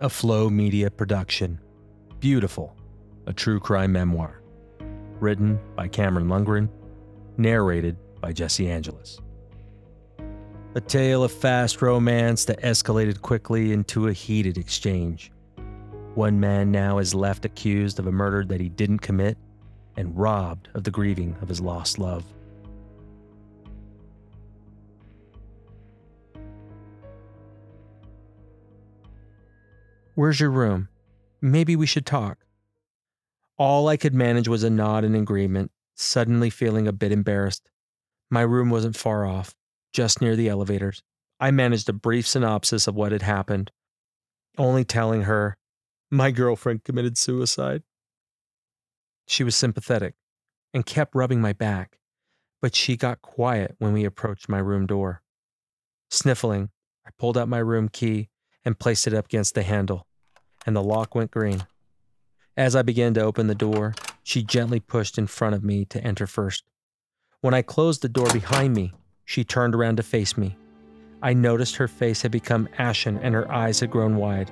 a Flow Media production. Beautiful, a true crime memoir. Written by Cameron Lundgren, narrated by Jesse Angelus. A tale of fast romance that escalated quickly into a heated exchange. One man now is left accused of a murder that he didn't commit and robbed of the grieving of his lost love. Where's your room? Maybe we should talk. All I could manage was a nod in agreement, suddenly feeling a bit embarrassed. My room wasn't far off, just near the elevators. I managed a brief synopsis of what had happened, only telling her my girlfriend committed suicide. She was sympathetic and kept rubbing my back, but she got quiet when we approached my room door. Sniffling, I pulled out my room key and placed it up against the handle, and the lock went green. As I began to open the door, she gently pushed in front of me to enter first. When I closed the door behind me, she turned around to face me. I noticed her face had become ashen and her eyes had grown wide,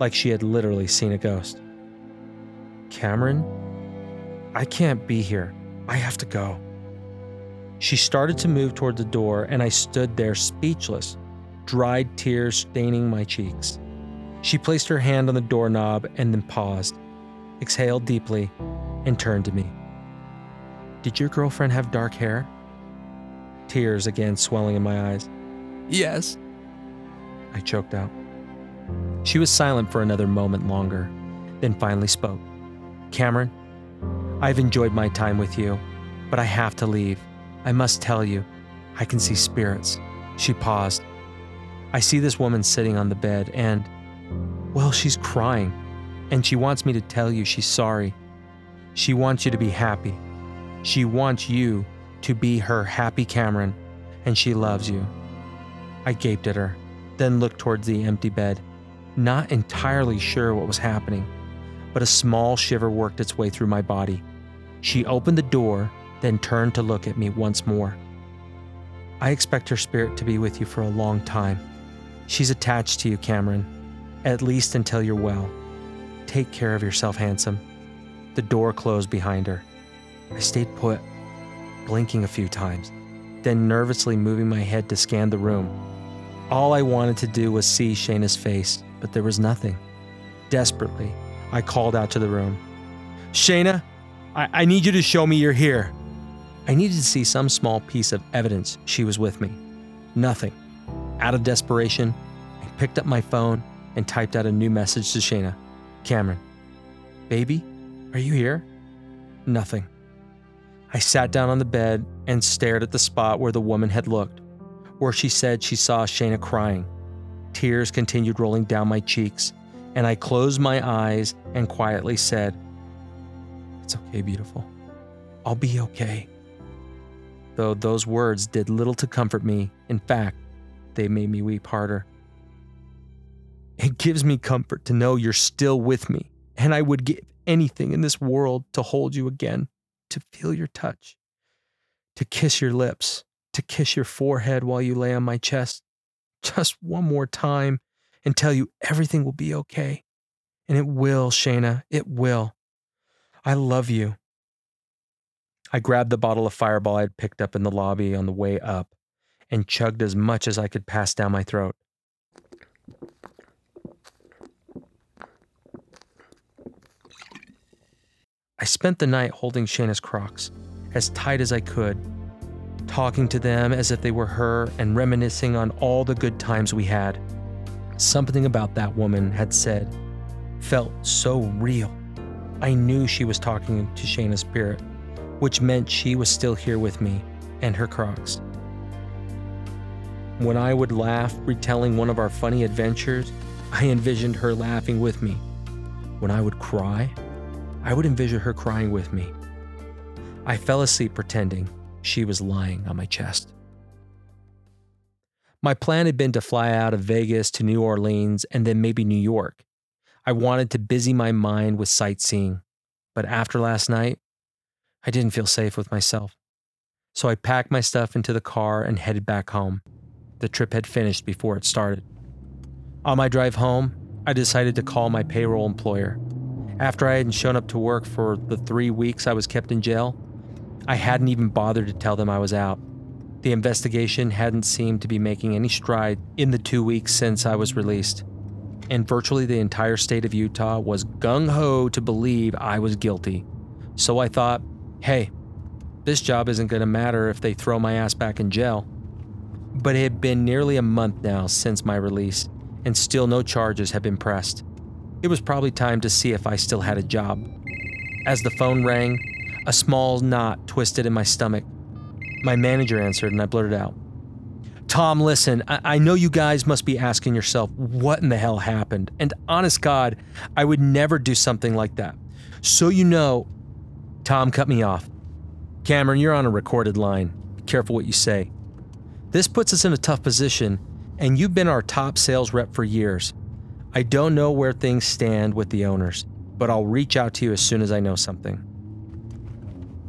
like she had literally seen a ghost. Cameron? I can't be here. I have to go. She started to move toward the door, and I stood there speechless, dried tears staining my cheeks. She placed her hand on the doorknob and then paused, exhaled deeply, and turned to me. Did your girlfriend have dark hair? Tears again swelling in my eyes. Yes. I choked out. She was silent for another moment longer, then finally spoke. Cameron, I've enjoyed my time with you, but I have to leave. I must tell you, I can see spirits. She paused. I see this woman sitting on the bed and, well, she's crying. And she wants me to tell you she's sorry. She wants you to be happy. She wants you to be her happy Cameron, and she loves you. I gaped at her, then looked towards the empty bed, not entirely sure what was happening, but a small shiver worked its way through my body. She opened the door, then turned to look at me once more. I expect her spirit to be with you for a long time. She's attached to you, Cameron, at least until you're well. Take care of yourself, handsome. The door closed behind her. I stayed put, blinking a few times, then nervously moving my head to scan the room. All I wanted to do was see Shayna's face, but there was nothing. Desperately, I called out to the room Shayna, I, I need you to show me you're here. I needed to see some small piece of evidence she was with me. Nothing. Out of desperation, I picked up my phone and typed out a new message to Shayna Cameron, baby, are you here? Nothing. I sat down on the bed and stared at the spot where the woman had looked, where she said she saw Shayna crying. Tears continued rolling down my cheeks, and I closed my eyes and quietly said, It's okay, beautiful. I'll be okay. Though those words did little to comfort me, in fact, they made me weep harder. It gives me comfort to know you're still with me, and I would give anything in this world to hold you again, to feel your touch, to kiss your lips, to kiss your forehead while you lay on my chest, just one more time, and tell you everything will be okay. And it will, Shayna, it will. I love you. I grabbed the bottle of fireball I had picked up in the lobby on the way up and chugged as much as I could pass down my throat. I spent the night holding Shayna's crocs as tight as I could, talking to them as if they were her and reminiscing on all the good times we had. Something about that woman had said felt so real. I knew she was talking to Shayna's spirit, which meant she was still here with me and her crocs. When I would laugh retelling one of our funny adventures, I envisioned her laughing with me. When I would cry, I would envision her crying with me. I fell asleep pretending she was lying on my chest. My plan had been to fly out of Vegas to New Orleans and then maybe New York. I wanted to busy my mind with sightseeing, but after last night, I didn't feel safe with myself. So I packed my stuff into the car and headed back home. The trip had finished before it started. On my drive home, I decided to call my payroll employer. After I hadn't shown up to work for the three weeks I was kept in jail, I hadn't even bothered to tell them I was out. The investigation hadn't seemed to be making any stride in the two weeks since I was released, and virtually the entire state of Utah was gung ho to believe I was guilty. So I thought, hey, this job isn't going to matter if they throw my ass back in jail. But it had been nearly a month now since my release, and still no charges had been pressed. It was probably time to see if I still had a job. As the phone rang, a small knot twisted in my stomach. My manager answered, and I blurted out, Tom, listen, I-, I know you guys must be asking yourself what in the hell happened. And honest God, I would never do something like that. So you know, Tom cut me off. Cameron, you're on a recorded line. Be careful what you say. This puts us in a tough position, and you've been our top sales rep for years. I don't know where things stand with the owners, but I'll reach out to you as soon as I know something.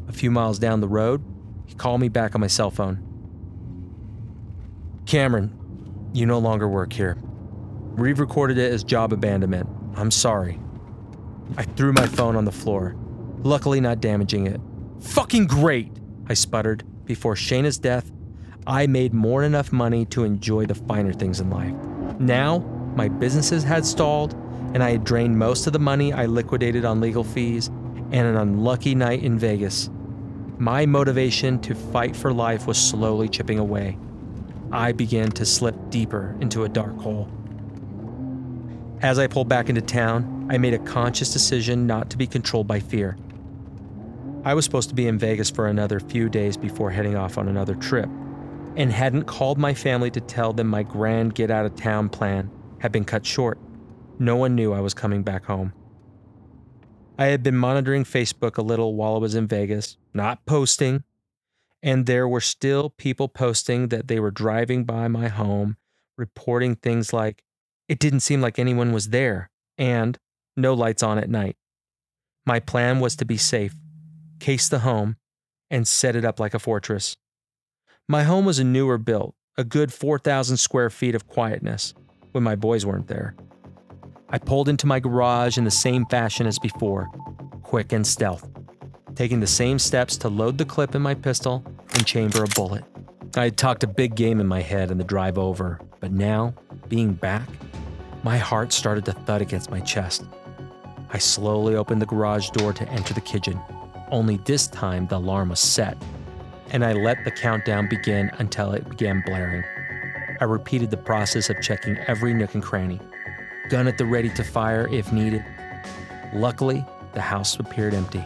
A few miles down the road, he called me back on my cell phone. Cameron, you no longer work here. We've recorded it as job abandonment. I'm sorry. I threw my phone on the floor, luckily not damaging it. Fucking great, I sputtered. Before Shayna's death, I made more than enough money to enjoy the finer things in life. Now, my businesses had stalled, and I had drained most of the money I liquidated on legal fees and an unlucky night in Vegas. My motivation to fight for life was slowly chipping away. I began to slip deeper into a dark hole. As I pulled back into town, I made a conscious decision not to be controlled by fear. I was supposed to be in Vegas for another few days before heading off on another trip, and hadn't called my family to tell them my grand get out of town plan had been cut short. No one knew I was coming back home. I had been monitoring Facebook a little while I was in Vegas, not posting, and there were still people posting that they were driving by my home, reporting things like, it didn't seem like anyone was there, and no lights on at night. My plan was to be safe case the home, and set it up like a fortress. My home was a newer built, a good 4,000 square feet of quietness when my boys weren't there. I pulled into my garage in the same fashion as before, quick and stealth, taking the same steps to load the clip in my pistol and chamber a bullet. I had talked a big game in my head in the drive over, but now, being back, my heart started to thud against my chest. I slowly opened the garage door to enter the kitchen only this time the alarm was set, and I let the countdown begin until it began blaring. I repeated the process of checking every nook and cranny, gun at the ready to fire if needed. Luckily, the house appeared empty.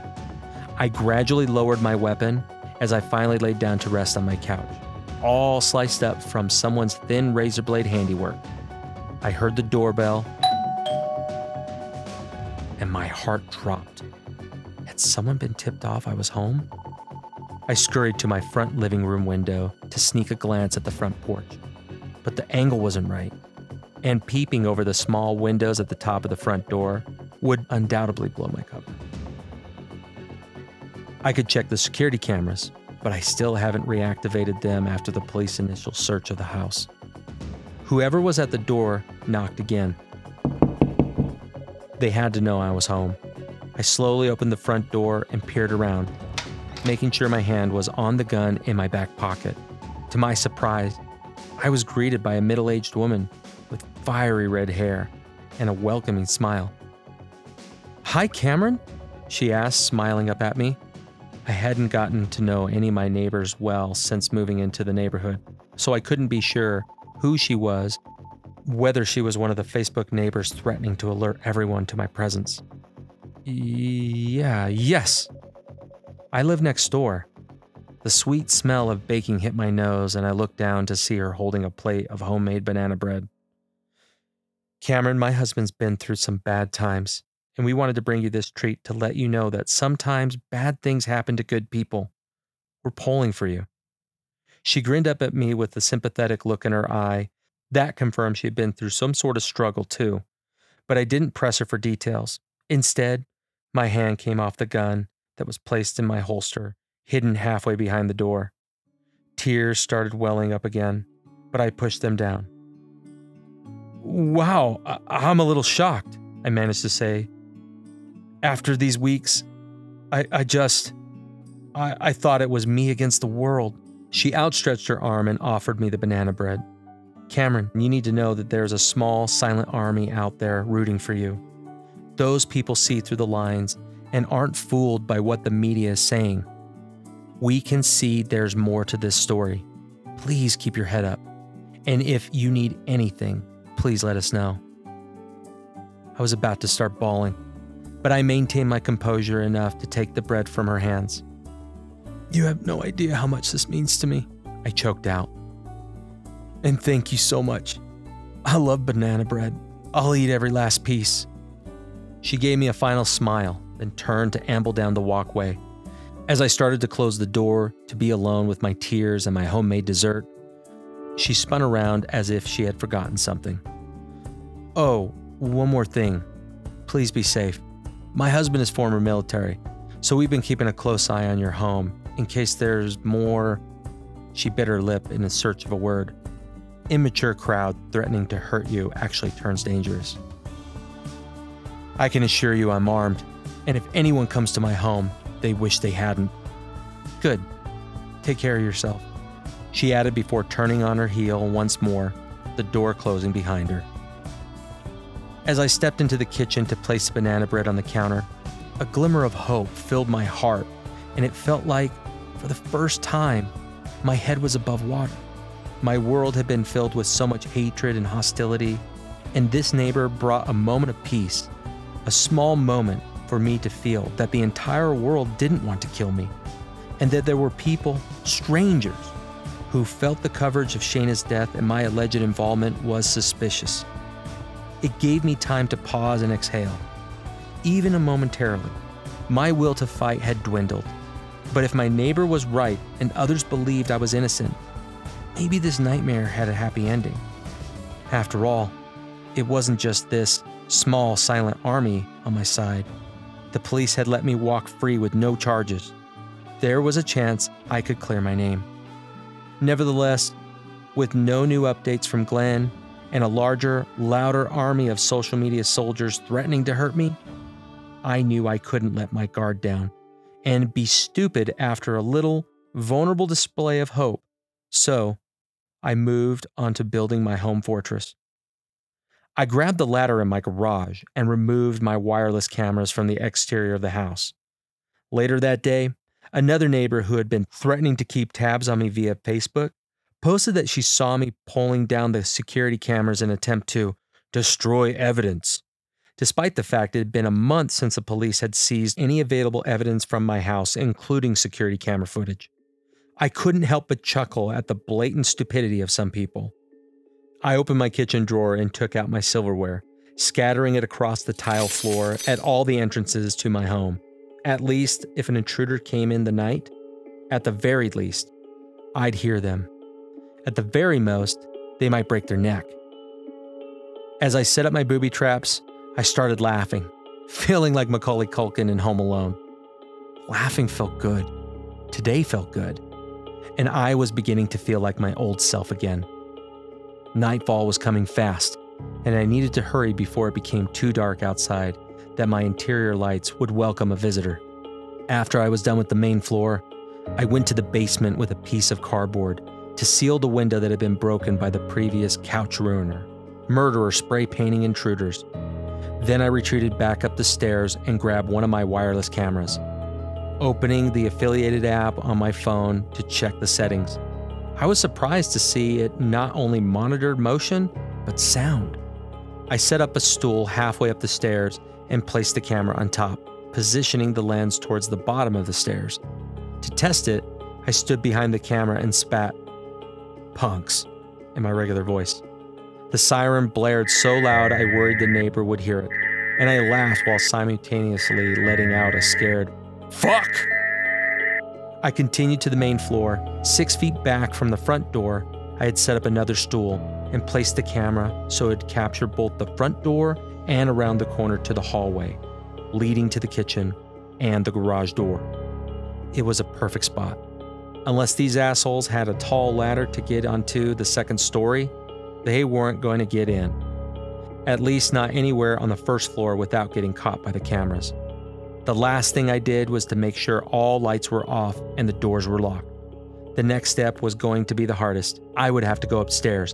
I gradually lowered my weapon as I finally laid down to rest on my couch, all sliced up from someone's thin razor blade handiwork. I heard the doorbell, and my heart dropped. Had someone been tipped off I was home? I scurried to my front living room window to sneak a glance at the front porch, but the angle wasn't right, and peeping over the small windows at the top of the front door would undoubtedly blow my cover. I could check the security cameras, but I still haven't reactivated them after the police initial search of the house. Whoever was at the door knocked again. They had to know I was home. I slowly opened the front door and peered around, making sure my hand was on the gun in my back pocket. To my surprise, I was greeted by a middle aged woman with fiery red hair and a welcoming smile. Hi, Cameron? She asked, smiling up at me. I hadn't gotten to know any of my neighbors well since moving into the neighborhood, so I couldn't be sure who she was, whether she was one of the Facebook neighbors threatening to alert everyone to my presence. Yeah, yes. I live next door. The sweet smell of baking hit my nose, and I looked down to see her holding a plate of homemade banana bread. Cameron, my husband's been through some bad times, and we wanted to bring you this treat to let you know that sometimes bad things happen to good people. We're pulling for you. She grinned up at me with a sympathetic look in her eye. That confirmed she had been through some sort of struggle, too. But I didn't press her for details. Instead, my hand came off the gun that was placed in my holster, hidden halfway behind the door. Tears started welling up again, but I pushed them down. Wow, I- I'm a little shocked, I managed to say. After these weeks, I, I just. I, I thought it was me against the world. She outstretched her arm and offered me the banana bread. Cameron, you need to know that there's a small, silent army out there rooting for you. Those people see through the lines and aren't fooled by what the media is saying. We can see there's more to this story. Please keep your head up. And if you need anything, please let us know. I was about to start bawling, but I maintained my composure enough to take the bread from her hands. You have no idea how much this means to me, I choked out. And thank you so much. I love banana bread. I'll eat every last piece. She gave me a final smile, then turned to amble down the walkway. As I started to close the door to be alone with my tears and my homemade dessert, she spun around as if she had forgotten something. Oh, one more thing. Please be safe. My husband is former military, so we've been keeping a close eye on your home in case there's more. She bit her lip in search of a word. Immature crowd threatening to hurt you actually turns dangerous. I can assure you I'm armed, and if anyone comes to my home, they wish they hadn't. Good. Take care of yourself. She added before turning on her heel once more, the door closing behind her. As I stepped into the kitchen to place banana bread on the counter, a glimmer of hope filled my heart, and it felt like, for the first time, my head was above water. My world had been filled with so much hatred and hostility, and this neighbor brought a moment of peace a small moment for me to feel that the entire world didn't want to kill me, and that there were people, strangers, who felt the coverage of Shayna's death and my alleged involvement was suspicious. It gave me time to pause and exhale. Even a momentarily, my will to fight had dwindled. But if my neighbor was right and others believed I was innocent, maybe this nightmare had a happy ending. After all, it wasn't just this small, silent army on my side. The police had let me walk free with no charges. There was a chance I could clear my name. Nevertheless, with no new updates from Glenn and a larger, louder army of social media soldiers threatening to hurt me, I knew I couldn't let my guard down and be stupid after a little, vulnerable display of hope. So, I moved on to building my home fortress. I grabbed the ladder in my garage and removed my wireless cameras from the exterior of the house. Later that day, another neighbor who had been threatening to keep tabs on me via Facebook posted that she saw me pulling down the security cameras in an attempt to destroy evidence, despite the fact it had been a month since the police had seized any available evidence from my house, including security camera footage. I couldn't help but chuckle at the blatant stupidity of some people. I opened my kitchen drawer and took out my silverware, scattering it across the tile floor at all the entrances to my home. At least, if an intruder came in the night, at the very least, I'd hear them. At the very most, they might break their neck. As I set up my booby traps, I started laughing, feeling like Macaulay Culkin in Home Alone. Laughing felt good. Today felt good. And I was beginning to feel like my old self again. Nightfall was coming fast, and I needed to hurry before it became too dark outside that my interior lights would welcome a visitor. After I was done with the main floor, I went to the basement with a piece of cardboard to seal the window that had been broken by the previous couch ruiner, murderer spray painting intruders. Then I retreated back up the stairs and grabbed one of my wireless cameras, opening the affiliated app on my phone to check the settings. I was surprised to see it not only monitored motion, but sound. I set up a stool halfway up the stairs and placed the camera on top, positioning the lens towards the bottom of the stairs. To test it, I stood behind the camera and spat, punks, in my regular voice. The siren blared so loud I worried the neighbor would hear it, and I laughed while simultaneously letting out a scared, fuck! I continued to the main floor. Six feet back from the front door, I had set up another stool and placed the camera so it captured both the front door and around the corner to the hallway, leading to the kitchen and the garage door. It was a perfect spot. Unless these assholes had a tall ladder to get onto the second story, they weren't going to get in. at least not anywhere on the first floor without getting caught by the cameras. The last thing I did was to make sure all lights were off and the doors were locked. The next step was going to be the hardest. I would have to go upstairs,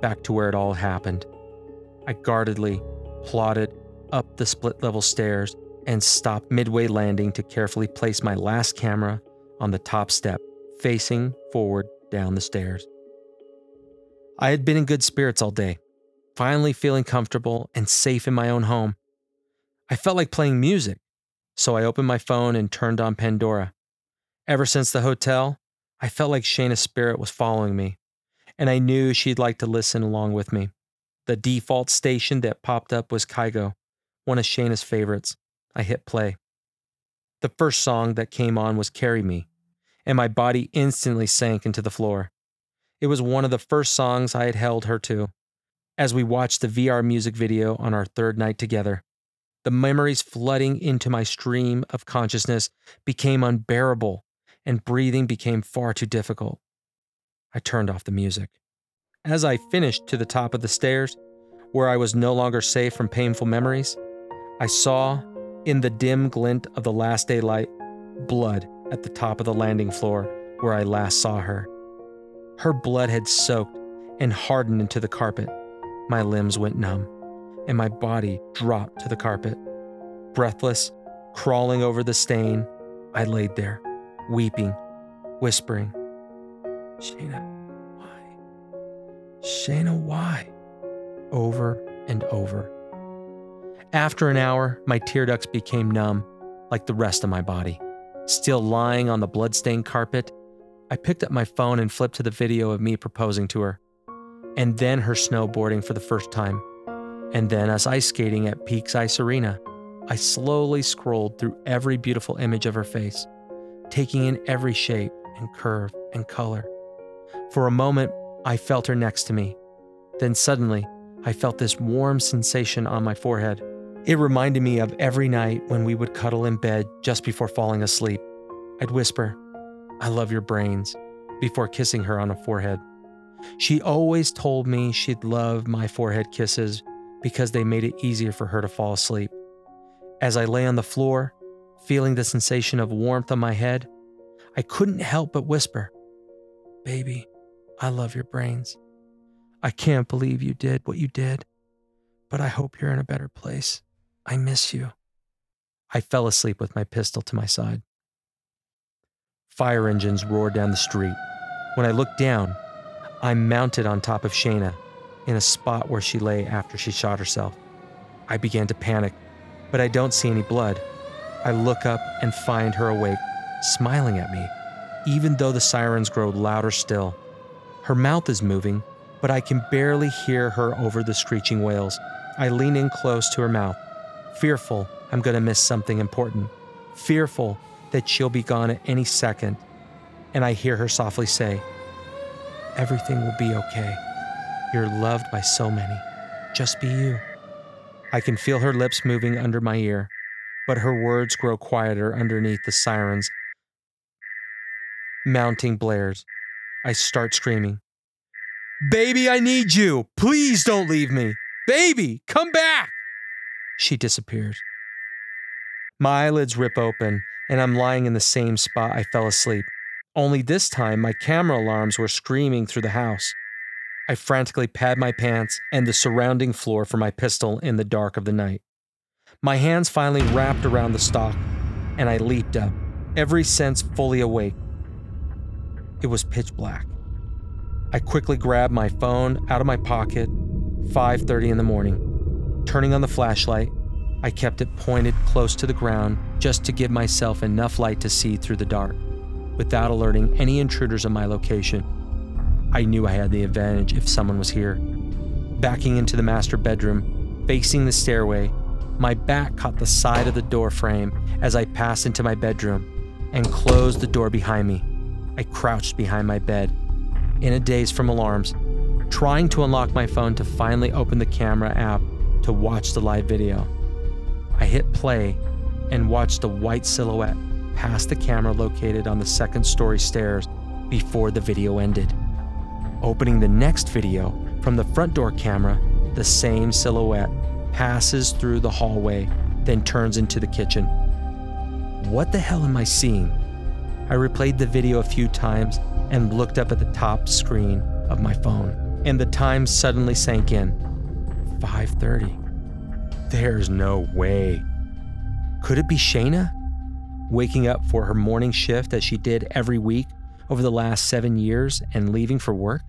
back to where it all happened. I guardedly plodded up the split level stairs and stopped midway landing to carefully place my last camera on the top step, facing forward down the stairs. I had been in good spirits all day, finally feeling comfortable and safe in my own home. I felt like playing music, so I opened my phone and turned on Pandora. Ever since the hotel, I felt like Shayna's spirit was following me, and I knew she'd like to listen along with me. The default station that popped up was Kygo, one of Shayna's favorites. I hit play. The first song that came on was Carry Me, and my body instantly sank into the floor. It was one of the first songs I had held her to. As we watched the VR music video on our third night together, the memories flooding into my stream of consciousness became unbearable and breathing became far too difficult. I turned off the music. As I finished to the top of the stairs, where I was no longer safe from painful memories, I saw, in the dim glint of the last daylight, blood at the top of the landing floor where I last saw her. Her blood had soaked and hardened into the carpet. My limbs went numb, and my body dropped to the carpet. Breathless, crawling over the stain, I laid there weeping, whispering, Shayna, why? Shayna, why? Over and over. After an hour, my tear ducts became numb, like the rest of my body. Still lying on the bloodstained carpet, I picked up my phone and flipped to the video of me proposing to her, and then her snowboarding for the first time, and then as ice skating at Peaks Ice Arena. I slowly scrolled through every beautiful image of her face taking in every shape and curve and color. For a moment, I felt her next to me. Then suddenly, I felt this warm sensation on my forehead. It reminded me of every night when we would cuddle in bed just before falling asleep. I'd whisper, I love your brains, before kissing her on the forehead. She always told me she'd love my forehead kisses because they made it easier for her to fall asleep. As I lay on the floor, feeling the sensation of warmth on my head, I couldn't help but whisper, Baby, I love your brains. I can't believe you did what you did, but I hope you're in a better place. I miss you. I fell asleep with my pistol to my side. Fire engines roared down the street. When I looked down, I'm mounted on top of Shayna in a spot where she lay after she shot herself. I began to panic, but I don't see any blood. I look up and find her awake, smiling at me, even though the sirens grow louder still. Her mouth is moving, but I can barely hear her over the screeching wails. I lean in close to her mouth, fearful I'm going to miss something important, fearful that she'll be gone at any second. And I hear her softly say, Everything will be okay. You're loved by so many. Just be you. I can feel her lips moving under my ear but her words grow quieter underneath the sirens. Mounting blares. I start screaming. Baby, I need you. Please don't leave me. Baby, come back. She disappears. My eyelids rip open, and I'm lying in the same spot I fell asleep. Only this time, my camera alarms were screaming through the house. I frantically pad my pants and the surrounding floor for my pistol in the dark of the night. My hands finally wrapped around the stock, and I leaped up, every sense fully awake. It was pitch black. I quickly grabbed my phone out of my pocket, 5:30 in the morning. Turning on the flashlight, I kept it pointed close to the ground just to give myself enough light to see through the dark, without alerting any intruders on my location. I knew I had the advantage if someone was here. Backing into the master bedroom, facing the stairway, my back caught the side of the door frame as I passed into my bedroom and closed the door behind me. I crouched behind my bed, in a daze from alarms, trying to unlock my phone to finally open the camera app to watch the live video. I hit play and watched a white silhouette pass the camera located on the second story stairs before the video ended. Opening the next video from the front door camera, the same silhouette, passes through the hallway, then turns into the kitchen. What the hell am I seeing? I replayed the video a few times and looked up at the top screen of my phone, and the time suddenly sank in. 5:30. There's no way. Could it be Shayna? Waking up for her morning shift as she did every week over the last seven years and leaving for work?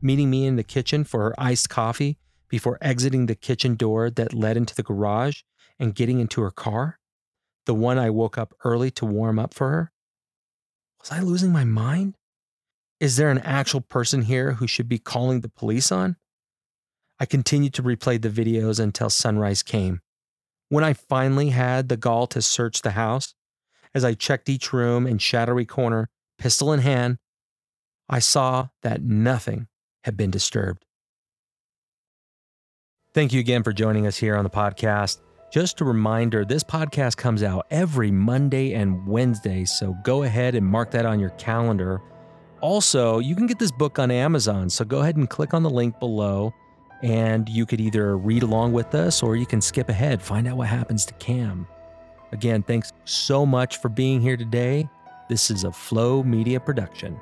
Meeting me in the kitchen for her iced coffee before exiting the kitchen door that led into the garage and getting into her car? The one I woke up early to warm up for her? Was I losing my mind? Is there an actual person here who should be calling the police on? I continued to replay the videos until sunrise came. When I finally had the gall to search the house, as I checked each room and shadowy corner, pistol in hand, I saw that nothing had been disturbed. Thank you again for joining us here on the podcast. Just a reminder this podcast comes out every Monday and Wednesday, so go ahead and mark that on your calendar. Also, you can get this book on Amazon, so go ahead and click on the link below and you could either read along with us or you can skip ahead, find out what happens to Cam. Again, thanks so much for being here today. This is a Flow Media production.